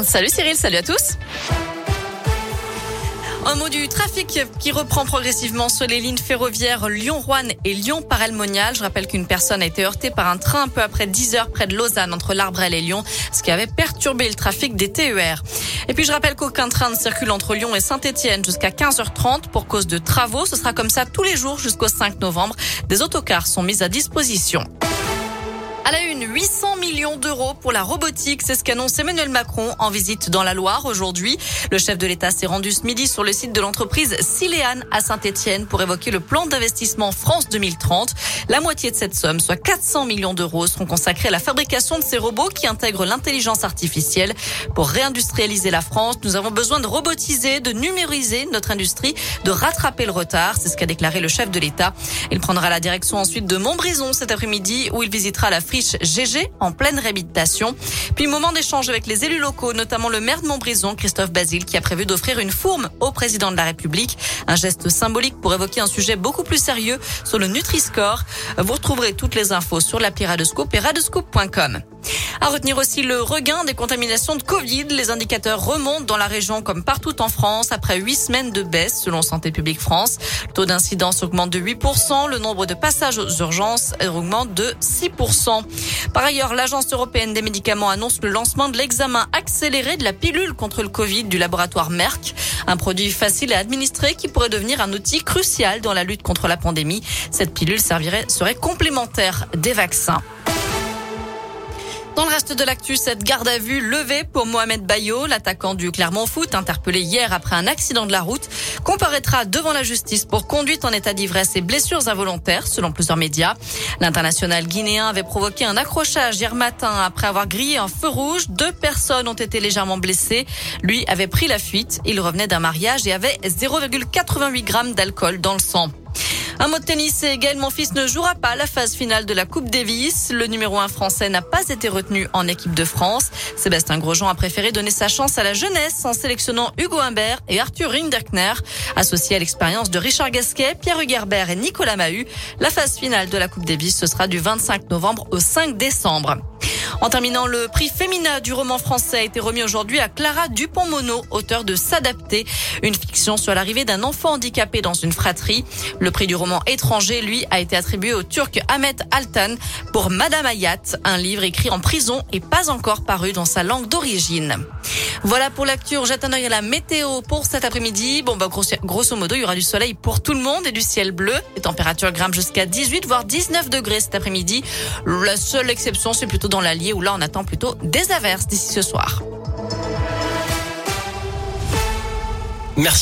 Salut Cyril, salut à tous. Un mot du trafic qui reprend progressivement sur les lignes ferroviaires Lyon-Rouen et Lyon-Parelmonial. Je rappelle qu'une personne a été heurtée par un train un peu après 10 heures près de Lausanne entre l'Arbrel et Lyon, ce qui avait perturbé le trafic des TER. Et puis je rappelle qu'aucun train ne circule entre Lyon et Saint-Etienne jusqu'à 15h30 pour cause de travaux. Ce sera comme ça tous les jours jusqu'au 5 novembre. Des autocars sont mis à disposition. À la une, 800 millions d'euros pour la robotique, c'est ce qu'annonce Emmanuel Macron en visite dans la Loire aujourd'hui. Le chef de l'État s'est rendu ce midi sur le site de l'entreprise Siléane à Saint-Etienne pour évoquer le plan d'investissement France 2030. La moitié de cette somme, soit 400 millions d'euros, seront consacrés à la fabrication de ces robots qui intègrent l'intelligence artificielle. Pour réindustrialiser la France, nous avons besoin de robotiser, de numériser notre industrie, de rattraper le retard. C'est ce qu'a déclaré le chef de l'État. Il prendra la direction ensuite de Montbrison cet après-midi où il visitera la friche GG en pleine réhabilitation. Puis moment d'échange avec les élus locaux, notamment le maire de Montbrison, Christophe Basile, qui a prévu d'offrir une fourme au président de la République. Un geste symbolique pour évoquer un sujet beaucoup plus sérieux sur le Nutri-Score. Vous retrouverez toutes les infos sur l'appli Radescope et radescope.com. À retenir aussi le regain des contaminations de Covid. Les indicateurs remontent dans la région comme partout en France après huit semaines de baisse selon Santé publique France. Le taux d'incidence augmente de 8%. Le nombre de passages aux urgences augmente de 6%. Par ailleurs, l'Agence européenne des médicaments annonce le lancement de l'examen accéléré de la pilule contre le Covid du laboratoire Merck. Un produit facile à administrer qui pourrait devenir un outil crucial dans la lutte contre la pandémie. Cette pilule servirait, serait complémentaire des vaccins. Dans le reste de l'actu, cette garde à vue levée pour Mohamed Bayo, l'attaquant du Clermont Foot, interpellé hier après un accident de la route, comparaîtra devant la justice pour conduite en état d'ivresse et blessures involontaires, selon plusieurs médias. L'international guinéen avait provoqué un accrochage hier matin après avoir grillé un feu rouge. Deux personnes ont été légèrement blessées. Lui avait pris la fuite. Il revenait d'un mariage et avait 0,88 grammes d'alcool dans le sang. Un mot de tennis et Gaël Monfils ne jouera pas la phase finale de la Coupe Davis. Le numéro 1 français n'a pas été retenu en équipe de France. Sébastien Grosjean a préféré donner sa chance à la jeunesse en sélectionnant Hugo Humbert et Arthur Rinderkner. Associé à l'expérience de Richard Gasquet, Pierre Hugerbert et Nicolas Mahut, la phase finale de la Coupe Davis ce sera du 25 novembre au 5 décembre. En terminant, le prix féminin du roman français a été remis aujourd'hui à Clara Dupont-Mono, auteur de S'adapter, sur l'arrivée d'un enfant handicapé dans une fratrie. Le prix du roman étranger, lui, a été attribué au Turc Ahmet Altan pour Madame Ayat, un livre écrit en prison et pas encore paru dans sa langue d'origine. Voilà pour l'actu. Jette un œil à la météo pour cet après-midi. Bon, bah, grosso, grosso modo, il y aura du soleil pour tout le monde et du ciel bleu. Les températures grimpent jusqu'à 18 voire 19 degrés cet après-midi. La seule exception, c'est plutôt dans l'Allier où là, on attend plutôt des averses d'ici ce soir. Merci.